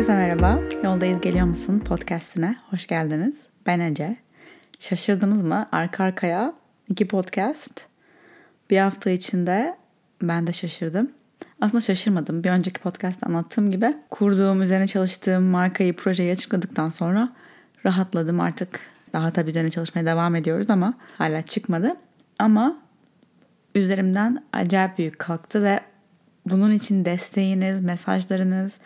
Herkese merhaba. Yoldayız geliyor musun podcastine hoş geldiniz. Ben Ece. Şaşırdınız mı? Arka arkaya iki podcast. Bir hafta içinde ben de şaşırdım. Aslında şaşırmadım. Bir önceki podcast'ta anlattığım gibi kurduğum, üzerine çalıştığım markayı, projeyi açıkladıktan sonra rahatladım artık. Daha tabii üzerine çalışmaya devam ediyoruz ama hala çıkmadı. Ama üzerimden acayip büyük kalktı ve bunun için desteğiniz, mesajlarınız,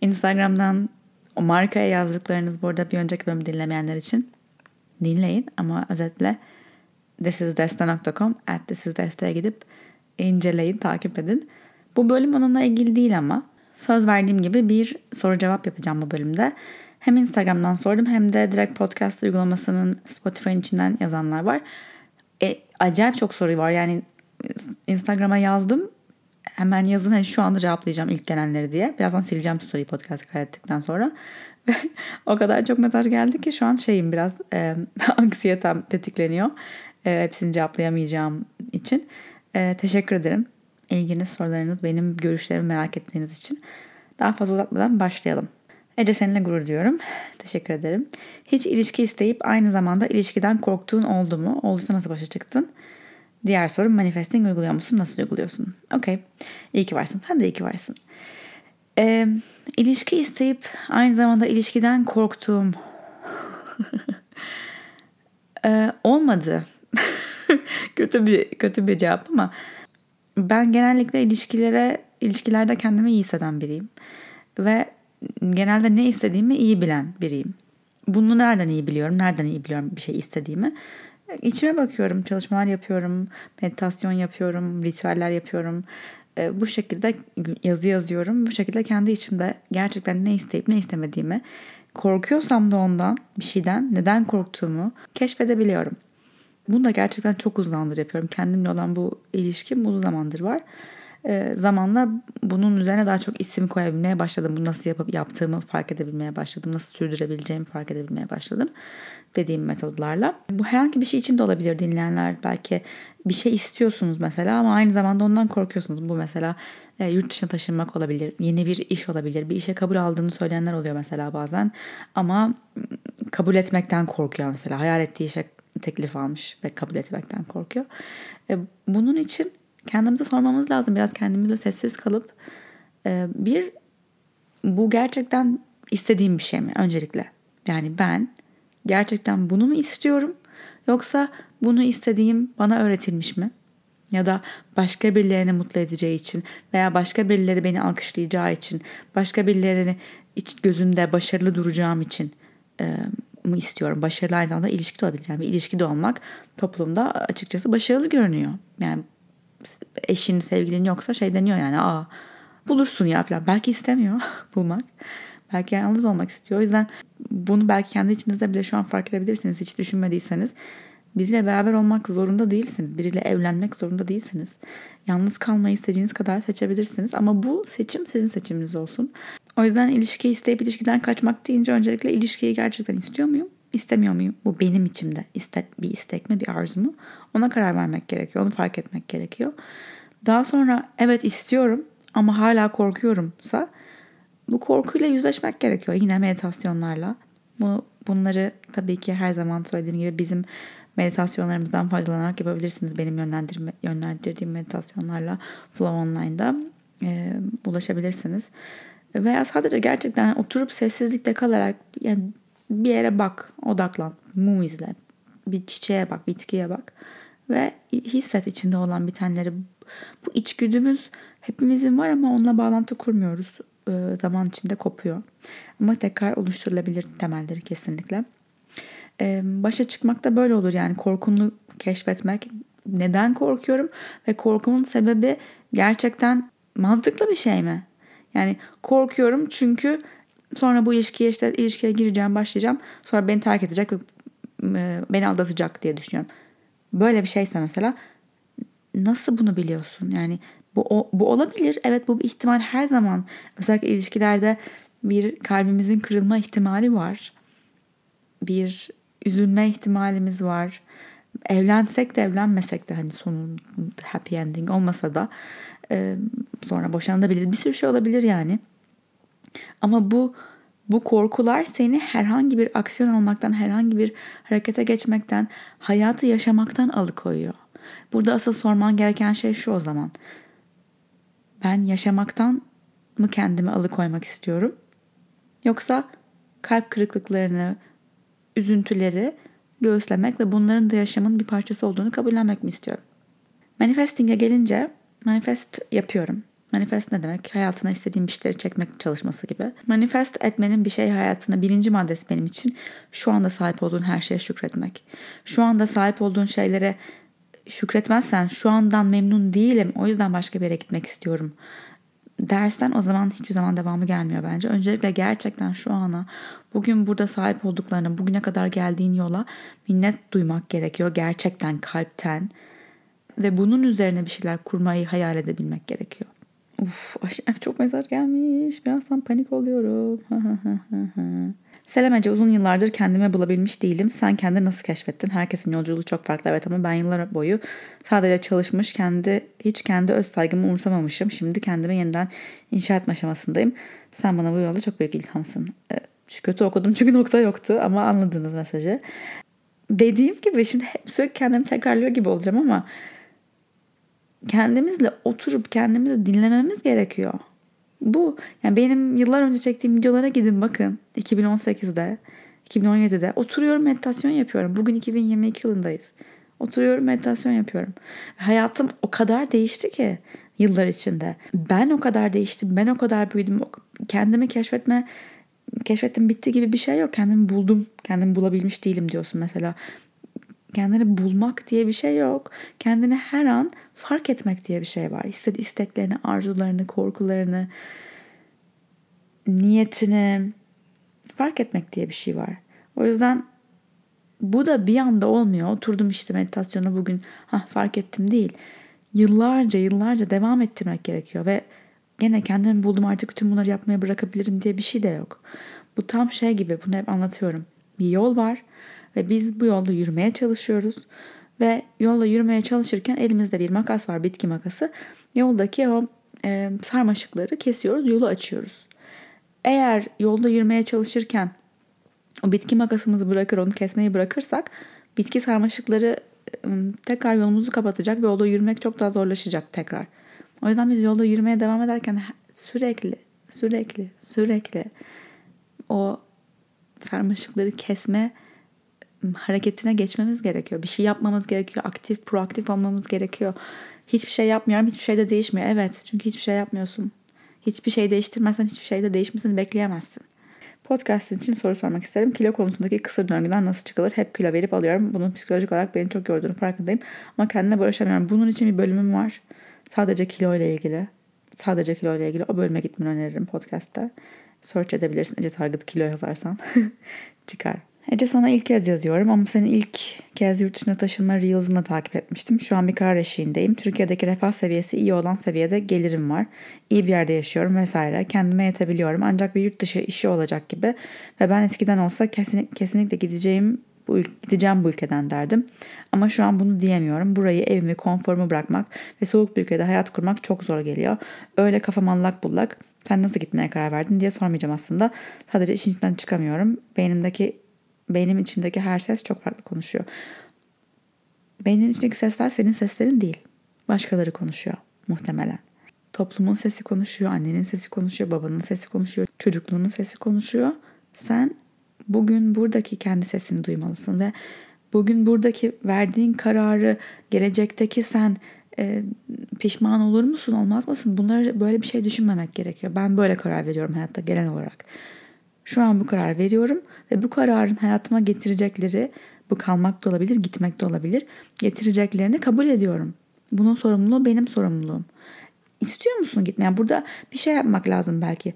Instagram'dan o markaya yazdıklarınız burada bir önceki bölümü dinlemeyenler için dinleyin ama özetle thisisdeste.com at thisisdeste'ye gidip inceleyin, takip edin. Bu bölüm onunla ilgili değil ama söz verdiğim gibi bir soru cevap yapacağım bu bölümde. Hem Instagram'dan sordum hem de direkt podcast uygulamasının Spotify'ın içinden yazanlar var. E, acayip çok soru var yani Instagram'a yazdım hemen yazın hani şu anda cevaplayacağım ilk gelenleri diye. Birazdan sileceğim soruyu podcast kaydettikten sonra. o kadar çok mesaj geldi ki şu an şeyim biraz e, anksiyetem tetikleniyor. E, hepsini cevaplayamayacağım için. E, teşekkür ederim. İlginiz, sorularınız, benim görüşlerimi merak ettiğiniz için. Daha fazla uzatmadan başlayalım. Ece seninle gurur diyorum. Teşekkür ederim. Hiç ilişki isteyip aynı zamanda ilişkiden korktuğun oldu mu? Olduysa nasıl başa çıktın? Diğer soru manifesting uyguluyor musun? Nasıl uyguluyorsun? Okey. İyi ki varsın. Sen de iyi ki varsın. Ee, ilişki isteyip aynı zamanda ilişkiden korktuğum ee, olmadı. kötü bir kötü bir cevap ama ben genellikle ilişkilere ilişkilerde kendimi iyi hisseden biriyim ve genelde ne istediğimi iyi bilen biriyim. Bunu nereden iyi biliyorum? Nereden iyi biliyorum bir şey istediğimi? İçime bakıyorum, çalışmalar yapıyorum, meditasyon yapıyorum, ritüeller yapıyorum. E, bu şekilde yazı yazıyorum. Bu şekilde kendi içimde gerçekten ne isteyip ne istemediğimi, korkuyorsam da ondan, bir şeyden neden korktuğumu keşfedebiliyorum. Bunu da gerçekten çok uzun zamandır yapıyorum. Kendimle olan bu ilişkim uzun zamandır var. E, zamanla bunun üzerine daha çok isim koyabilmeye başladım. Bunu nasıl yapıp yaptığımı fark edebilmeye başladım. Nasıl sürdürebileceğimi fark edebilmeye başladım dediğim metodlarla. Bu herhangi bir şey için de olabilir dinleyenler. Belki bir şey istiyorsunuz mesela ama aynı zamanda ondan korkuyorsunuz. Bu mesela e, yurt dışına taşınmak olabilir. Yeni bir iş olabilir. Bir işe kabul aldığını söyleyenler oluyor mesela bazen. Ama kabul etmekten korkuyor mesela. Hayal ettiği işe teklif almış ve kabul etmekten korkuyor. E, bunun için kendimize sormamız lazım. Biraz kendimizle sessiz kalıp e, bir bu gerçekten istediğim bir şey mi öncelikle? Yani ben gerçekten bunu mu istiyorum yoksa bunu istediğim bana öğretilmiş mi? Ya da başka birilerini mutlu edeceği için veya başka birileri beni alkışlayacağı için, başka birilerini gözünde başarılı duracağım için e, mı istiyorum? Başarılı aynı zamanda ilişki de olabilir. Yani bir ilişkide olmak toplumda açıkçası başarılı görünüyor. Yani eşin, sevgilin yoksa şey deniyor yani aa bulursun ya falan. Belki istemiyor bulmak. Belki yalnız olmak istiyor. O yüzden bunu belki kendi içinizde bile şu an fark edebilirsiniz. Hiç düşünmediyseniz. Biriyle beraber olmak zorunda değilsiniz. Biriyle evlenmek zorunda değilsiniz. Yalnız kalmayı istediğiniz kadar seçebilirsiniz. Ama bu seçim sizin seçiminiz olsun. O yüzden ilişki isteyip ilişkiden kaçmak deyince öncelikle ilişkiyi gerçekten istiyor muyum? İstemiyor muyum? Bu benim içimde İste, bir istek mi, bir arzu mu? Ona karar vermek gerekiyor. Onu fark etmek gerekiyor. Daha sonra evet istiyorum ama hala korkuyorumsa bu korkuyla yüzleşmek gerekiyor. Yine meditasyonlarla. Bu, bunları tabii ki her zaman söylediğim gibi bizim meditasyonlarımızdan faydalanarak yapabilirsiniz. Benim yönlendirme, yönlendirdiğim meditasyonlarla Flow Online'da e, ulaşabilirsiniz. Veya sadece gerçekten oturup sessizlikte kalarak yani bir yere bak, odaklan, mum izle, bir çiçeğe bak, bitkiye bak ve hisset içinde olan bitenleri. Bu içgüdümüz hepimizin var ama onunla bağlantı kurmuyoruz. Ee, zaman içinde kopuyor. Ama tekrar oluşturulabilir temelleri kesinlikle. Ee, başa çıkmak da böyle olur yani korkunu keşfetmek. Neden korkuyorum ve korkumun sebebi gerçekten mantıklı bir şey mi? Yani korkuyorum çünkü sonra bu ilişkiye işte ilişkiye gireceğim, başlayacağım. Sonra beni terk edecek ve e, beni aldatacak diye düşünüyorum. Böyle bir şeyse mesela nasıl bunu biliyorsun? Yani bu, o, bu olabilir. Evet bu bir ihtimal her zaman. Özellikle ilişkilerde bir kalbimizin kırılma ihtimali var. Bir üzülme ihtimalimiz var. Evlensek de evlenmesek de hani sonun happy ending olmasa da e, sonra boşanabilir. Bir sürü şey olabilir yani. Ama bu Bu korkular seni herhangi bir aksiyon almaktan, herhangi bir harekete geçmekten, hayatı yaşamaktan alıkoyuyor. Burada asıl sorman gereken şey şu o zaman. Ben yaşamaktan mı kendimi alıkoymak istiyorum? Yoksa kalp kırıklıklarını, üzüntüleri göğüslemek ve bunların da yaşamın bir parçası olduğunu kabullenmek mi istiyorum? Manifesting'e gelince manifest yapıyorum. Manifest ne demek? Hayatına istediğim bir şeyleri çekmek çalışması gibi. Manifest etmenin bir şey hayatına birinci maddesi benim için şu anda sahip olduğun her şeye şükretmek. Şu anda sahip olduğun şeylere şükretmezsen şu andan memnun değilim o yüzden başka bir yere gitmek istiyorum dersen o zaman hiçbir zaman devamı gelmiyor bence. Öncelikle gerçekten şu ana bugün burada sahip olduklarına bugüne kadar geldiğin yola minnet duymak gerekiyor. Gerçekten kalpten ve bunun üzerine bir şeyler kurmayı hayal edebilmek gerekiyor. Uf, çok mesaj gelmiş. Birazdan panik oluyorum. Selam Ece uzun yıllardır kendime bulabilmiş değilim. Sen kendini nasıl keşfettin? Herkesin yolculuğu çok farklı evet ama ben yıllar boyu sadece çalışmış, kendi hiç kendi öz saygımı umursamamışım. Şimdi kendimi yeniden inşa etme aşamasındayım. Sen bana bu yolda çok büyük ilhamsın. Ee, kötü okudum çünkü nokta yoktu ama anladınız mesajı. Dediğim gibi şimdi sürekli kendimi tekrarlıyor gibi olacağım ama kendimizle oturup kendimizi dinlememiz gerekiyor. Bu yani benim yıllar önce çektiğim videolara gidin bakın. 2018'de, 2017'de oturuyorum meditasyon yapıyorum. Bugün 2022 yılındayız. Oturuyorum meditasyon yapıyorum. Hayatım o kadar değişti ki yıllar içinde. Ben o kadar değiştim. Ben o kadar büyüdüm. Kendimi keşfetme keşfettim bitti gibi bir şey yok. Kendimi buldum. Kendimi bulabilmiş değilim diyorsun mesela. Kendini bulmak diye bir şey yok. Kendini her an fark etmek diye bir şey var. İstedi isteklerini, arzularını, korkularını, niyetini fark etmek diye bir şey var. O yüzden bu da bir anda olmuyor. Oturdum işte meditasyona bugün ha fark ettim değil. Yıllarca yıllarca devam ettirmek gerekiyor ve gene kendimi buldum artık tüm bunları yapmaya bırakabilirim diye bir şey de yok. Bu tam şey gibi bunu hep anlatıyorum. Bir yol var ve biz bu yolda yürümeye çalışıyoruz. Ve yolda yürümeye çalışırken elimizde bir makas var, bitki makası. Yoldaki o e, sarmaşıkları kesiyoruz, yolu açıyoruz. Eğer yolda yürümeye çalışırken o bitki makasımızı bırakır, onu kesmeyi bırakırsak bitki sarmaşıkları e, tekrar yolumuzu kapatacak ve yolda yürümek çok daha zorlaşacak tekrar. O yüzden biz yolda yürümeye devam ederken sürekli, sürekli, sürekli o sarmaşıkları kesme hareketine geçmemiz gerekiyor. Bir şey yapmamız gerekiyor. Aktif, proaktif olmamız gerekiyor. Hiçbir şey yapmıyorum. Hiçbir şey de değişmiyor. Evet. Çünkü hiçbir şey yapmıyorsun. Hiçbir şey değiştirmezsen hiçbir şey de değişmesini bekleyemezsin. Podcast için soru sormak isterim. Kilo konusundaki kısır döngüden nasıl çıkılır? Hep kilo verip alıyorum. Bunun psikolojik olarak beni çok yorduğunu farkındayım. Ama kendine barışamıyorum. Bunun için bir bölümüm var. Sadece kilo ile ilgili. Sadece kilo ile ilgili. O bölüme gitmeni öneririm podcast'ta. Search edebilirsin. Ece Target kilo yazarsan. Çıkar. Ece sana ilk kez yazıyorum ama senin ilk kez yurt dışına taşınma Reels'ını takip etmiştim. Şu an bir karar eşiğindeyim. Türkiye'deki refah seviyesi iyi olan seviyede gelirim var. İyi bir yerde yaşıyorum vesaire. Kendime yetebiliyorum ancak bir yurt dışı işi olacak gibi. Ve ben eskiden olsa kesin, kesinlikle gideceğim bu gideceğim bu ülkeden derdim. Ama şu an bunu diyemiyorum. Burayı, evimi, konforumu bırakmak ve soğuk bir ülkede hayat kurmak çok zor geliyor. Öyle kafam allak bullak. Sen nasıl gitmeye karar verdin diye sormayacağım aslında. Sadece işin içinden çıkamıyorum. Beynimdeki Beynim içindeki her ses çok farklı konuşuyor. Beynin içindeki sesler senin seslerin değil. Başkaları konuşuyor muhtemelen. Toplumun sesi konuşuyor, annenin sesi konuşuyor, babanın sesi konuşuyor, çocukluğunun sesi konuşuyor. Sen bugün buradaki kendi sesini duymalısın ve bugün buradaki verdiğin kararı gelecekteki sen e, pişman olur musun olmaz mısın bunları böyle bir şey düşünmemek gerekiyor. Ben böyle karar veriyorum hayatta genel olarak. Şu an bu karar veriyorum ve bu kararın hayatıma getirecekleri bu kalmak da olabilir, gitmek de olabilir. Getireceklerini kabul ediyorum. Bunun sorumluluğu benim sorumluluğum. İstiyor musun gitmeye? Yani burada bir şey yapmak lazım belki.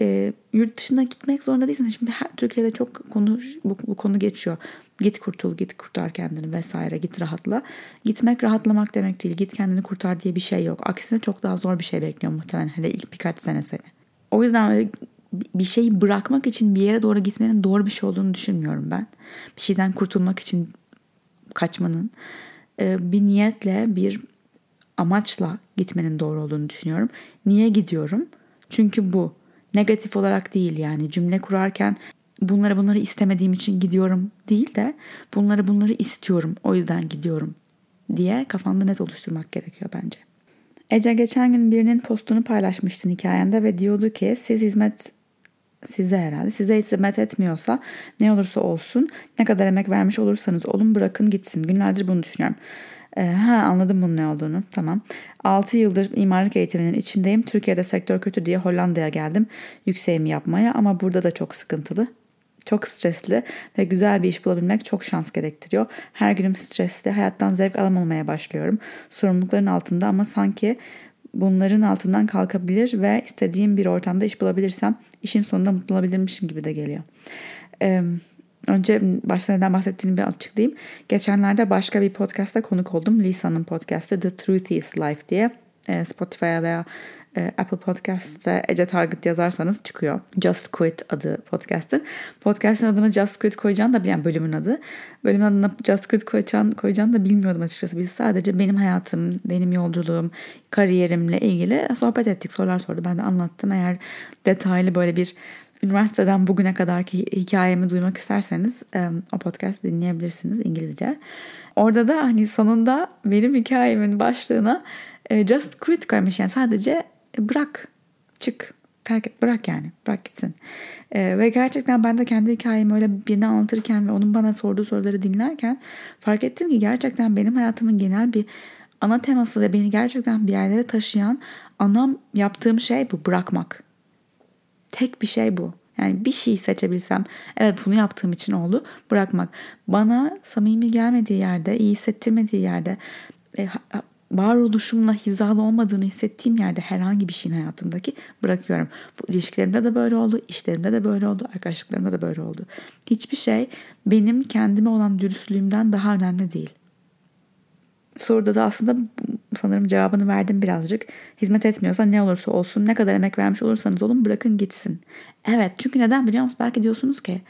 E, yurt dışına gitmek zorunda değilsin. Şimdi her Türkiye'de çok konu bu, bu konu geçiyor. Git kurtul, git kurtar kendini vesaire, git rahatla. Gitmek rahatlamak demek değil. Git kendini kurtar diye bir şey yok. Aksine çok daha zor bir şey bekliyor muhtemelen hele ilk birkaç sene seni. O yüzden öyle bir şeyi bırakmak için bir yere doğru gitmenin doğru bir şey olduğunu düşünmüyorum ben. Bir şeyden kurtulmak için kaçmanın e, bir niyetle, bir amaçla gitmenin doğru olduğunu düşünüyorum. Niye gidiyorum? Çünkü bu. Negatif olarak değil yani cümle kurarken bunları bunları istemediğim için gidiyorum değil de bunları bunları istiyorum o yüzden gidiyorum diye kafanda net oluşturmak gerekiyor bence. Ece geçen gün birinin postunu paylaşmıştın hikayende ve diyordu ki siz hizmet size herhalde size hizmet etmiyorsa ne olursa olsun ne kadar emek vermiş olursanız olun bırakın gitsin. Günlerdir bunu düşünüyorum. Ee, ha anladım bunun ne olduğunu. Tamam. 6 yıldır mimarlık eğitiminin içindeyim. Türkiye'de sektör kötü diye Hollanda'ya geldim yükseğimi yapmaya ama burada da çok sıkıntılı. Çok stresli ve güzel bir iş bulabilmek çok şans gerektiriyor. Her günüm stresli, hayattan zevk alamamaya başlıyorum. Sorumlulukların altında ama sanki bunların altından kalkabilir ve istediğim bir ortamda iş bulabilirsem işin sonunda mutlu olabilirmişim gibi de geliyor. Ee, önce başta neden bahsettiğini bir açıklayayım. Geçenlerde başka bir podcast'ta konuk oldum. Lisa'nın podcast'ı The Truth is Life diye. Spotify'a veya e, Apple Podcast'te Ece Target yazarsanız çıkıyor. Just Quit adı podcast'ın. Podcast'ın adını Just Quit koyacağını da bilen bölümün adı. Bölümün adını Just Quit koyacağını, koyacağını da bilmiyordum açıkçası. Biz sadece benim hayatım, benim yolculuğum, kariyerimle ilgili sohbet ettik. Sorular sordu. Ben de anlattım. Eğer detaylı böyle bir üniversiteden bugüne kadarki hikayemi duymak isterseniz o podcast dinleyebilirsiniz İngilizce. Orada da hani sonunda benim hikayemin başlığına just quit koymuş. Yani sadece bırak, çık, terk et, bırak yani, bırak gitsin. Ee, ve gerçekten ben de kendi hikayemi öyle birine anlatırken ve onun bana sorduğu soruları dinlerken fark ettim ki gerçekten benim hayatımın genel bir ana teması ve beni gerçekten bir yerlere taşıyan anam yaptığım şey bu, bırakmak. Tek bir şey bu. Yani bir şey seçebilsem, evet bunu yaptığım için oldu, bırakmak. Bana samimi gelmediği yerde, iyi hissettirmediği yerde, e, varoluşumla hizalı olmadığını hissettiğim yerde herhangi bir şeyin hayatımdaki bırakıyorum. Bu ilişkilerimde de böyle oldu, işlerimde de böyle oldu, arkadaşlıklarımda da böyle oldu. Hiçbir şey benim kendime olan dürüstlüğümden daha önemli değil. Soruda da aslında sanırım cevabını verdim birazcık. Hizmet etmiyorsa ne olursa olsun, ne kadar emek vermiş olursanız olun bırakın gitsin. Evet çünkü neden biliyor musunuz? Belki diyorsunuz ki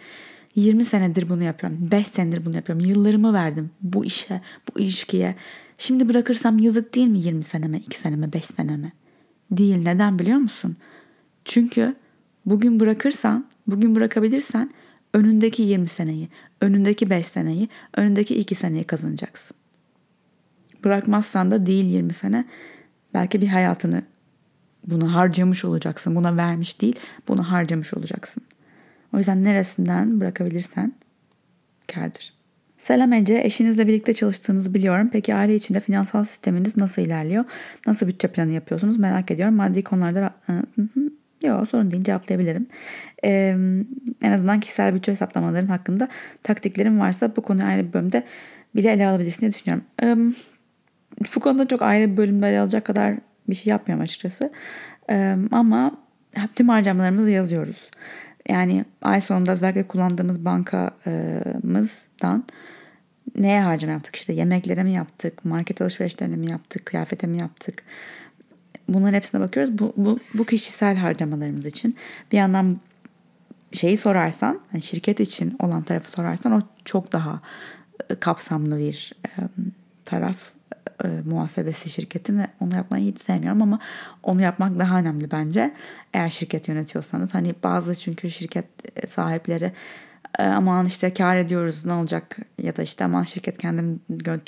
20 senedir bunu yapıyorum, 5 senedir bunu yapıyorum, yıllarımı verdim bu işe, bu ilişkiye. Şimdi bırakırsam yazık değil mi 20 seneme, 2 seneme, 5 seneme? Değil. Neden biliyor musun? Çünkü bugün bırakırsan, bugün bırakabilirsen önündeki 20 seneyi, önündeki 5 seneyi, önündeki 2 seneyi kazanacaksın. Bırakmazsan da değil 20 sene belki bir hayatını buna harcamış olacaksın. Buna vermiş değil, bunu harcamış olacaksın. O yüzden neresinden bırakabilirsen kârdır. Selam Ece, eşinizle birlikte çalıştığınızı biliyorum. Peki aile içinde finansal sisteminiz nasıl ilerliyor? Nasıl bütçe planı yapıyorsunuz? Merak ediyorum. Maddi konularda... Yok sorun değil cevaplayabilirim. Ee, en azından kişisel bütçe hesaplamaların hakkında taktiklerim varsa bu konuyu ayrı bir bölümde bile ele alabilirsin diye düşünüyorum. Ee, bu çok ayrı ele alacak kadar bir şey yapmıyorum açıkçası. Ama tüm harcamalarımızı yazıyoruz. Yani ay sonunda özellikle kullandığımız bankamızdan neye harcama yaptık? İşte yemeklere mi yaptık, market alışverişlerine mi yaptık, kıyafete mi yaptık? Bunların hepsine bakıyoruz. Bu, bu, bu kişisel harcamalarımız için. Bir yandan şeyi sorarsan, şirket için olan tarafı sorarsan o çok daha kapsamlı bir taraf e, muhasebesi şirketin ve onu yapmayı hiç sevmiyorum ama onu yapmak daha önemli bence. Eğer şirket yönetiyorsanız hani bazı çünkü şirket e, sahipleri e, aman işte kar ediyoruz ne olacak ya da işte aman şirket kendini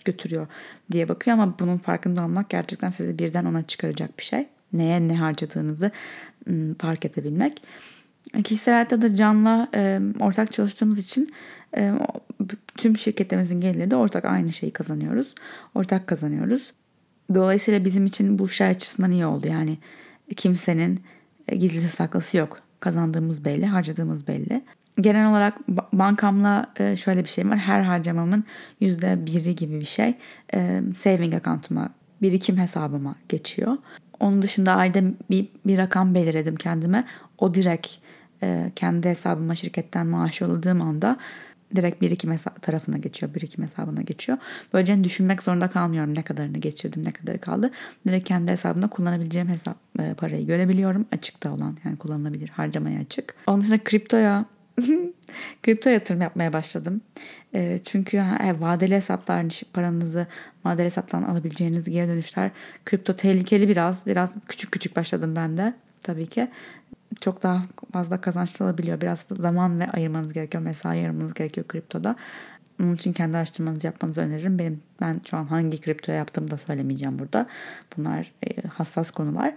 götürüyor diye bakıyor ama bunun farkında olmak gerçekten sizi birden ona çıkaracak bir şey. Neye ne harcadığınızı fark edebilmek. Kişisel hayatta da Can'la e, ortak çalıştığımız için tüm şirketimizin geliri de ortak aynı şeyi kazanıyoruz. Ortak kazanıyoruz. Dolayısıyla bizim için bu şey açısından iyi oldu. Yani kimsenin e, gizlisi saklısı yok. Kazandığımız belli, harcadığımız belli. Genel olarak bankamla e, şöyle bir şey var. Her harcamamın yüzde biri gibi bir şey e, saving account'uma, birikim hesabıma geçiyor. Onun dışında ayda bir, bir rakam belirledim kendime. O direkt kendi hesabıma şirketten maaş yolladığım anda direkt birikim hesabı tarafına geçiyor. Birikim hesabına geçiyor. Böylece hani düşünmek zorunda kalmıyorum ne kadarını geçirdim, ne kadarı kaldı. Direkt kendi hesabımda kullanabileceğim hesap e, parayı görebiliyorum. Açıkta olan yani kullanılabilir, harcamaya açık. Onun dışında kriptoya kripto yatırım yapmaya başladım. E, çünkü e, vadeli hesaplar hani paranızı vadeli hesaptan alabileceğiniz geri dönüşler kripto tehlikeli biraz. Biraz küçük küçük başladım ben de tabii ki. Çok daha fazla kazançlı olabiliyor. Biraz zaman ve ayırmanız gerekiyor. Mesai ayırmanız gerekiyor kriptoda. Onun için kendi araştırmanızı yapmanızı öneririm. Benim ben şu an hangi kripto yaptığımı da söylemeyeceğim burada. Bunlar e, hassas konular.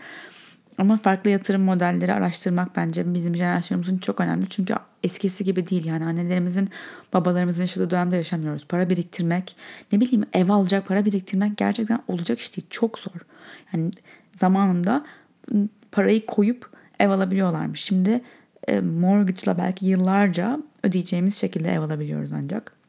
Ama farklı yatırım modelleri araştırmak bence bizim jenerasyonumuzun çok önemli. Çünkü eskisi gibi değil yani annelerimizin, babalarımızın yaşadığı dönemde yaşamıyoruz. Para biriktirmek, ne bileyim ev alacak para biriktirmek gerçekten olacak iş değil. Çok zor. Yani zamanında parayı koyup ev alabiliyorlarmış. Şimdi e, mortgage'la belki yıllarca ödeyeceğimiz şekilde ev alabiliyoruz ancak.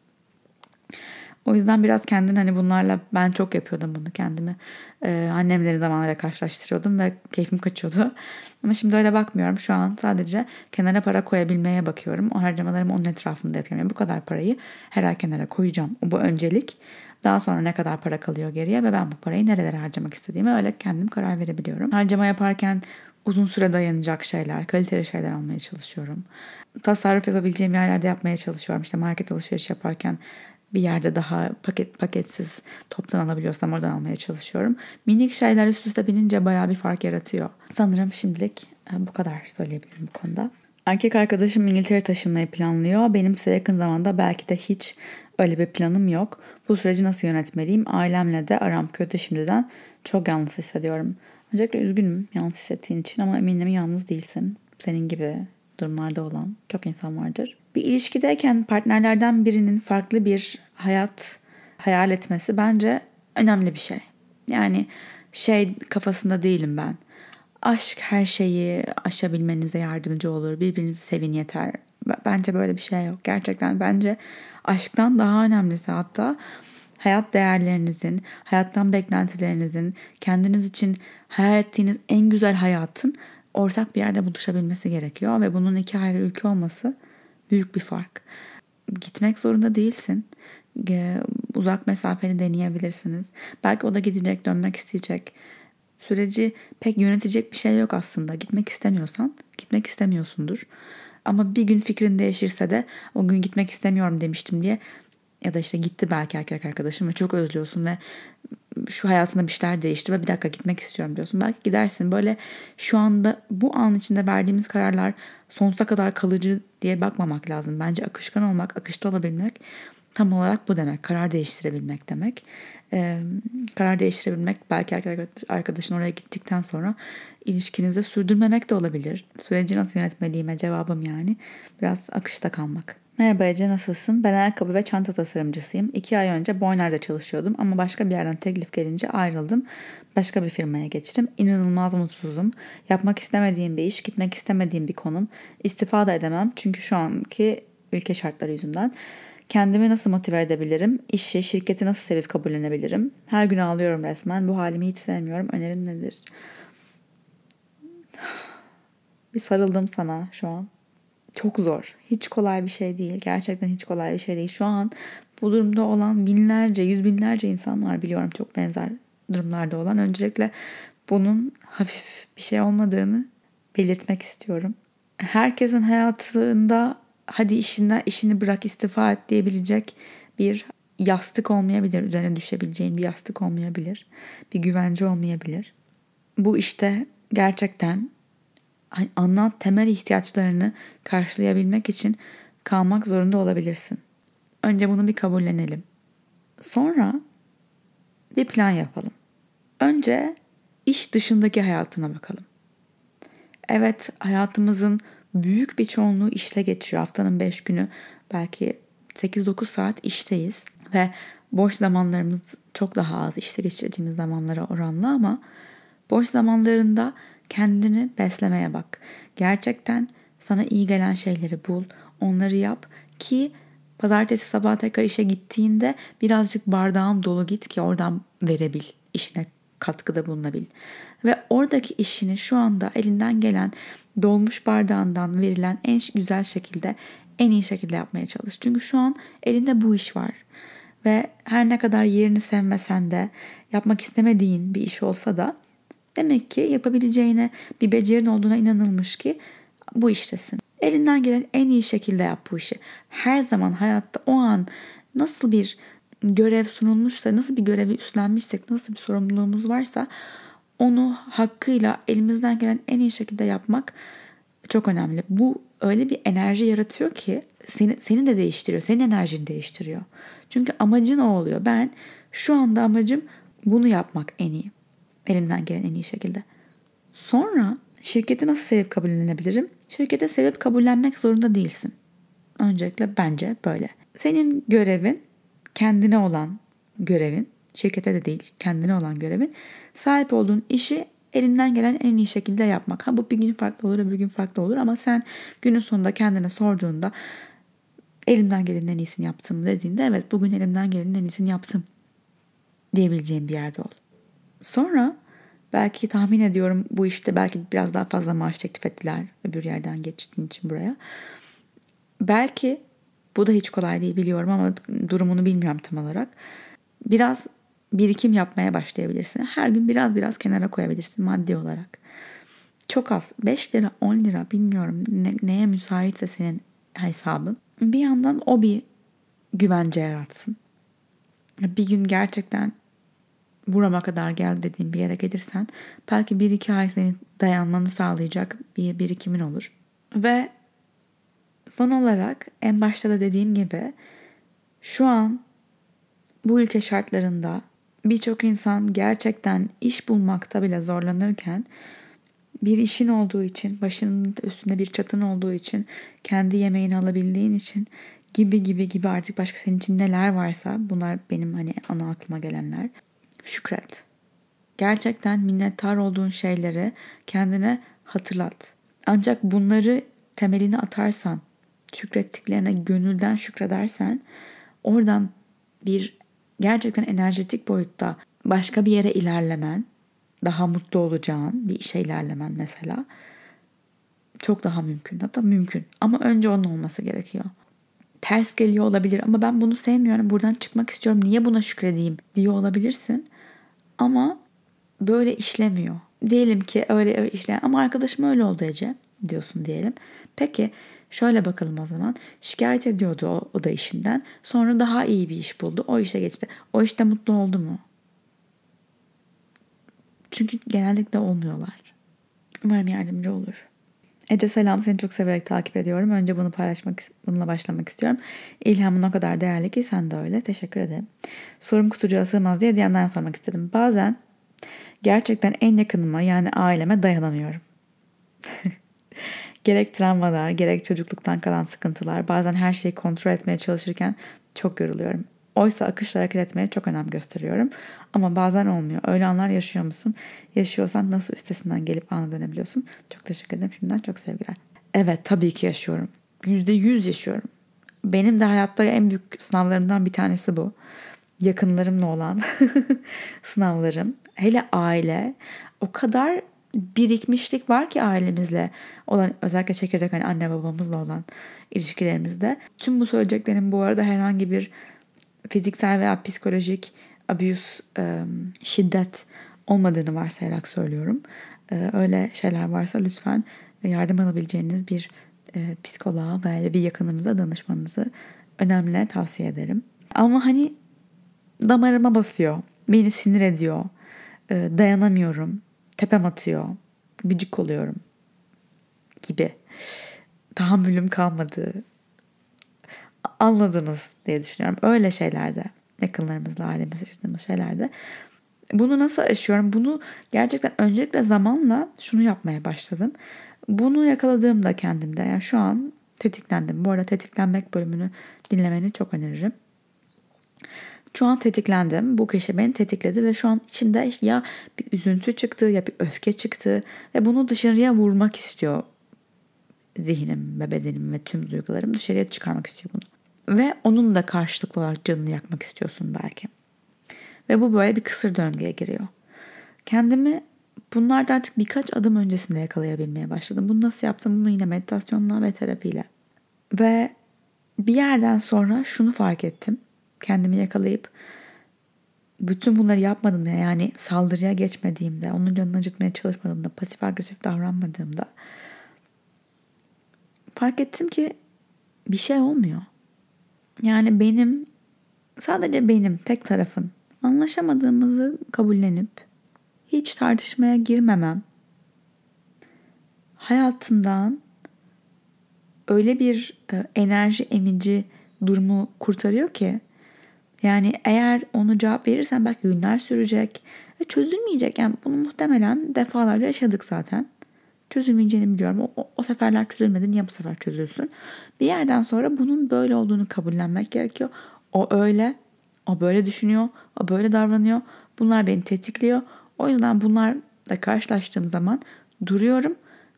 O yüzden biraz kendin hani bunlarla ben çok yapıyordum bunu kendimi. Ee, annemleri zamanlarla karşılaştırıyordum ve keyfim kaçıyordu. Ama şimdi öyle bakmıyorum. Şu an sadece kenara para koyabilmeye bakıyorum. O harcamalarımı onun etrafında yapıyorum. Yani bu kadar parayı her ay kenara koyacağım. Bu öncelik. Daha sonra ne kadar para kalıyor geriye ve ben bu parayı nerelere harcamak istediğime öyle kendim karar verebiliyorum. Harcama yaparken uzun süre dayanacak şeyler, kaliteli şeyler almaya çalışıyorum. Tasarruf yapabileceğim yerlerde yapmaya çalışıyorum. İşte market alışveriş yaparken bir yerde daha paket paketsiz toptan alabiliyorsam oradan almaya çalışıyorum. Minik şeyler üst üste binince bayağı bir fark yaratıyor. Sanırım şimdilik e, bu kadar söyleyebilirim bu konuda. Erkek arkadaşım İngiltere taşınmayı planlıyor. Benim ise yakın zamanda belki de hiç öyle bir planım yok. Bu süreci nasıl yönetmeliyim? Ailemle de aram kötü şimdiden. Çok yalnız hissediyorum. Öncelikle üzgünüm yalnız hissettiğin için ama eminim yalnız değilsin. Senin gibi durumlarda olan çok insan vardır. Bir ilişkideyken partnerlerden birinin farklı bir hayat hayal etmesi bence önemli bir şey. Yani şey kafasında değilim ben. Aşk her şeyi aşabilmenize yardımcı olur. Birbirinizi sevin yeter. Bence böyle bir şey yok. Gerçekten bence aşktan daha önemlisi hatta hayat değerlerinizin, hayattan beklentilerinizin, kendiniz için hayal ettiğiniz en güzel hayatın ortak bir yerde buluşabilmesi gerekiyor ve bunun iki ayrı ülke olması büyük bir fark. Gitmek zorunda değilsin. Uzak mesafeni deneyebilirsiniz. Belki o da gidecek, dönmek isteyecek. Süreci pek yönetecek bir şey yok aslında. Gitmek istemiyorsan gitmek istemiyorsundur. Ama bir gün fikrin değişirse de o gün gitmek istemiyorum demiştim diye ya da işte gitti belki erkek arkadaşım ve çok özlüyorsun ve şu hayatında bir şeyler değişti ve bir dakika gitmek istiyorum diyorsun. Belki gidersin. Böyle şu anda bu an içinde verdiğimiz kararlar sonsuza kadar kalıcı diye bakmamak lazım. Bence akışkan olmak, akışta olabilmek tam olarak bu demek. Karar değiştirebilmek demek. Ee, karar değiştirebilmek belki arkadaşın oraya gittikten sonra ilişkinizi sürdürmemek de olabilir. Süreci nasıl yönetmeliyime cevabım yani biraz akışta kalmak. Merhaba Ece nasılsın? Ben ayakkabı ve çanta tasarımcısıyım. İki ay önce Boynar'da çalışıyordum ama başka bir yerden teklif gelince ayrıldım. Başka bir firmaya geçtim. İnanılmaz mutsuzum. Yapmak istemediğim bir iş, gitmek istemediğim bir konum. İstifa da edemem çünkü şu anki ülke şartları yüzünden. Kendimi nasıl motive edebilirim? İşi, şirketi nasıl sevip kabullenebilirim? Her gün ağlıyorum resmen. Bu halimi hiç sevmiyorum. Önerin nedir? Bir sarıldım sana şu an çok zor. Hiç kolay bir şey değil. Gerçekten hiç kolay bir şey değil. Şu an bu durumda olan binlerce, yüz binlerce insan var biliyorum çok benzer durumlarda olan. Öncelikle bunun hafif bir şey olmadığını belirtmek istiyorum. Herkesin hayatında hadi işinden işini bırak istifa et diyebilecek bir yastık olmayabilir. Üzerine düşebileceğin bir yastık olmayabilir. Bir güvence olmayabilir. Bu işte gerçekten Ana temel ihtiyaçlarını karşılayabilmek için kalmak zorunda olabilirsin. Önce bunu bir kabullenelim. Sonra bir plan yapalım. Önce iş dışındaki hayatına bakalım. Evet hayatımızın büyük bir çoğunluğu işte geçiyor. Haftanın 5 günü belki 8-9 saat işteyiz ve boş zamanlarımız çok daha az işte geçirdiğimiz zamanlara oranla ama boş zamanlarında Kendini beslemeye bak. Gerçekten sana iyi gelen şeyleri bul, onları yap ki pazartesi sabah tekrar işe gittiğinde birazcık bardağın dolu git ki oradan verebil, işine katkıda bulunabil. Ve oradaki işini şu anda elinden gelen dolmuş bardağından verilen en güzel şekilde en iyi şekilde yapmaya çalış. Çünkü şu an elinde bu iş var. Ve her ne kadar yerini sevmesen de yapmak istemediğin bir iş olsa da Demek ki yapabileceğine bir becerin olduğuna inanılmış ki bu iştesin. Elinden gelen en iyi şekilde yap bu işi. Her zaman hayatta o an nasıl bir görev sunulmuşsa, nasıl bir görevi üstlenmişsek, nasıl bir sorumluluğumuz varsa onu hakkıyla elimizden gelen en iyi şekilde yapmak Çok önemli. Bu öyle bir enerji yaratıyor ki seni, seni de değiştiriyor. Senin enerjini değiştiriyor. Çünkü amacın o oluyor. Ben şu anda amacım bunu yapmak en iyi. Elimden gelen en iyi şekilde. Sonra şirketi nasıl sevip kabullenebilirim? Şirketi sevip kabullenmek zorunda değilsin. Öncelikle bence böyle. Senin görevin kendine olan görevin, şirkete de değil kendine olan görevin sahip olduğun işi elinden gelen en iyi şekilde yapmak. Ha bu bir gün farklı olur, bir gün farklı olur ama sen günün sonunda kendine sorduğunda elimden gelenin en iyisini yaptım dediğinde evet bugün elimden gelenin en iyisini yaptım diyebileceğim bir yerde ol. Sonra belki tahmin ediyorum bu işte belki biraz daha fazla maaş teklif ettiler öbür yerden geçtiğin için buraya. Belki bu da hiç kolay değil biliyorum ama durumunu bilmiyorum tam olarak. Biraz birikim yapmaya başlayabilirsin. Her gün biraz biraz kenara koyabilirsin maddi olarak. Çok az. 5 lira 10 lira bilmiyorum ne, neye müsaitse senin hesabın. Bir yandan o bir güvence yaratsın. Bir gün gerçekten burama kadar gel dediğim bir yere gelirsen belki bir iki ay senin dayanmanı sağlayacak bir birikimin olur. Ve son olarak en başta da dediğim gibi şu an bu ülke şartlarında birçok insan gerçekten iş bulmakta bile zorlanırken bir işin olduğu için, başının üstünde bir çatın olduğu için, kendi yemeğini alabildiğin için gibi gibi gibi artık başka senin için neler varsa bunlar benim hani ana aklıma gelenler. Şükret. Gerçekten minnettar olduğun şeyleri kendine hatırlat. Ancak bunları temelini atarsan, şükrettiklerine gönülden şükredersen oradan bir gerçekten enerjetik boyutta başka bir yere ilerlemen, daha mutlu olacağın bir işe ilerlemen mesela çok daha mümkün. Hatta mümkün. Ama önce onun olması gerekiyor. Ters geliyor olabilir ama ben bunu sevmiyorum. Buradan çıkmak istiyorum. Niye buna şükredeyim diye olabilirsin. Ama böyle işlemiyor. Diyelim ki öyle, işleyen ama arkadaşım öyle oldu Ece diyorsun diyelim. Peki Şöyle bakalım o zaman. Şikayet ediyordu o, o da işinden. Sonra daha iyi bir iş buldu. O işe geçti. O işte mutlu oldu mu? Çünkü genellikle olmuyorlar. Umarım yardımcı olur. Ece selam seni çok severek takip ediyorum. Önce bunu paylaşmak, bununla başlamak istiyorum. İlhamın o kadar değerli ki sen de öyle. Teşekkür ederim. Sorum kutucuğa sığmaz diye DM'den sormak istedim. Bazen gerçekten en yakınıma yani aileme dayanamıyorum. Gerek travmalar, gerek çocukluktan kalan sıkıntılar, bazen her şeyi kontrol etmeye çalışırken çok yoruluyorum. Oysa akışla hareket etmeye çok önem gösteriyorum. Ama bazen olmuyor. Öyle anlar yaşıyor musun? Yaşıyorsan nasıl üstesinden gelip ana dönebiliyorsun? Çok teşekkür ederim. Şimdiden çok sevgiler. Evet tabii ki yaşıyorum. Yüzde yüz yaşıyorum. Benim de hayatta en büyük sınavlarımdan bir tanesi bu. Yakınlarımla olan sınavlarım. Hele aile. O kadar birikmişlik var ki ailemizle olan özellikle çekirdek hani anne babamızla olan ilişkilerimizde. Tüm bu söyleyeceklerim bu arada herhangi bir fiziksel veya psikolojik abuse, şiddet olmadığını varsayarak söylüyorum. Öyle şeyler varsa lütfen yardım alabileceğiniz bir psikoloğa veya bir yakınınıza danışmanızı önemli tavsiye ederim. Ama hani damarıma basıyor, beni sinir ediyor, dayanamıyorum tepem atıyor, gıcık oluyorum gibi. Tahammülüm kalmadı. Anladınız diye düşünüyorum. Öyle şeylerde, yakınlarımızla, ailemizle yaşadığımız şeylerde. Bunu nasıl aşıyorum? Bunu gerçekten öncelikle zamanla şunu yapmaya başladım. Bunu yakaladığımda kendimde, yani şu an tetiklendim. Bu arada tetiklenmek bölümünü dinlemeni çok öneririm. Şu an tetiklendim. Bu kişi beni tetikledi ve şu an içimde ya bir üzüntü çıktı ya bir öfke çıktı ve bunu dışarıya vurmak istiyor zihnim ve bedenim ve tüm duygularım dışarıya çıkarmak istiyor bunu. Ve onun da karşılıklı olarak canını yakmak istiyorsun belki. Ve bu böyle bir kısır döngüye giriyor. Kendimi bunlarda artık birkaç adım öncesinde yakalayabilmeye başladım. Bunu nasıl yaptım? Bunu yine meditasyonla ve terapiyle. Ve bir yerden sonra şunu fark ettim kendimi yakalayıp bütün bunları yapmadığımda yani saldırıya geçmediğimde, onun canını acıtmaya çalışmadığımda, pasif agresif davranmadığımda fark ettim ki bir şey olmuyor. Yani benim sadece benim tek tarafın anlaşamadığımızı kabullenip hiç tartışmaya girmemem hayatımdan öyle bir e, enerji emici durumu kurtarıyor ki yani eğer onu cevap verirsen belki günler sürecek ve çözülmeyecek. Yani bunu muhtemelen defalarca yaşadık zaten. Çözülmeyeceğini biliyorum. O, o, o seferler çözülmedi. Niye bu sefer çözülsün? Bir yerden sonra bunun böyle olduğunu kabullenmek gerekiyor. O öyle. O böyle düşünüyor. O böyle davranıyor. Bunlar beni tetikliyor. O yüzden bunlarla karşılaştığım zaman duruyorum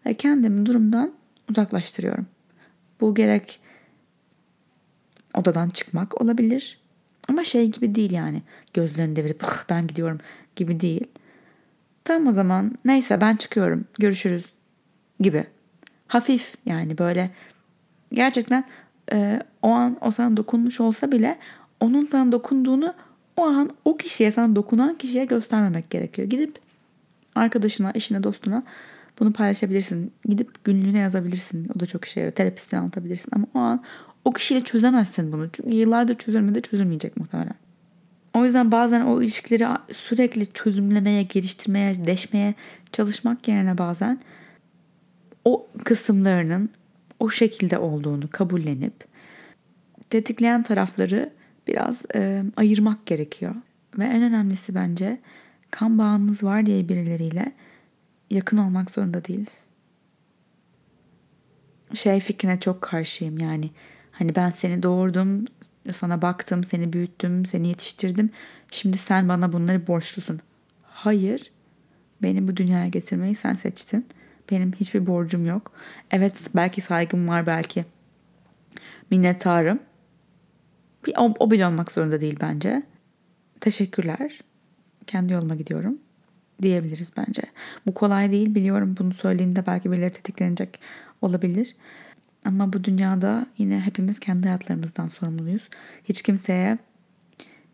ve kendimi durumdan uzaklaştırıyorum. Bu gerek odadan çıkmak olabilir. Ama şey gibi değil yani. Gözlerini devirip ben gidiyorum gibi değil. Tamam o zaman neyse ben çıkıyorum görüşürüz gibi. Hafif yani böyle gerçekten e, o an o sana dokunmuş olsa bile onun sana dokunduğunu o an o kişiye sana dokunan kişiye göstermemek gerekiyor. Gidip arkadaşına, eşine, dostuna bunu paylaşabilirsin. Gidip günlüğüne yazabilirsin. O da çok işe yarıyor. Terapistine anlatabilirsin. Ama o an o kişiyle çözemezsin bunu. Çünkü yıllardır çözülmedi çözülmeyecek muhtemelen. O yüzden bazen o ilişkileri sürekli çözümlemeye, geliştirmeye, deşmeye çalışmak yerine bazen o kısımlarının o şekilde olduğunu kabullenip tetikleyen tarafları biraz e, ayırmak gerekiyor. Ve en önemlisi bence kan bağımız var diye birileriyle yakın olmak zorunda değiliz. Şey fikrine çok karşıyım yani. Hani ben seni doğurdum, sana baktım, seni büyüttüm, seni yetiştirdim. Şimdi sen bana bunları borçlusun. Hayır. Beni bu dünyaya getirmeyi sen seçtin. Benim hiçbir borcum yok. Evet belki saygım var belki. Minnettarım. Bir, o, o bile olmak zorunda değil bence. Teşekkürler. Kendi yoluma gidiyorum diyebiliriz bence. Bu kolay değil biliyorum bunu söylediğimde belki birileri tetiklenecek olabilir. Ama bu dünyada yine hepimiz kendi hayatlarımızdan sorumluyuz. Hiç kimseye,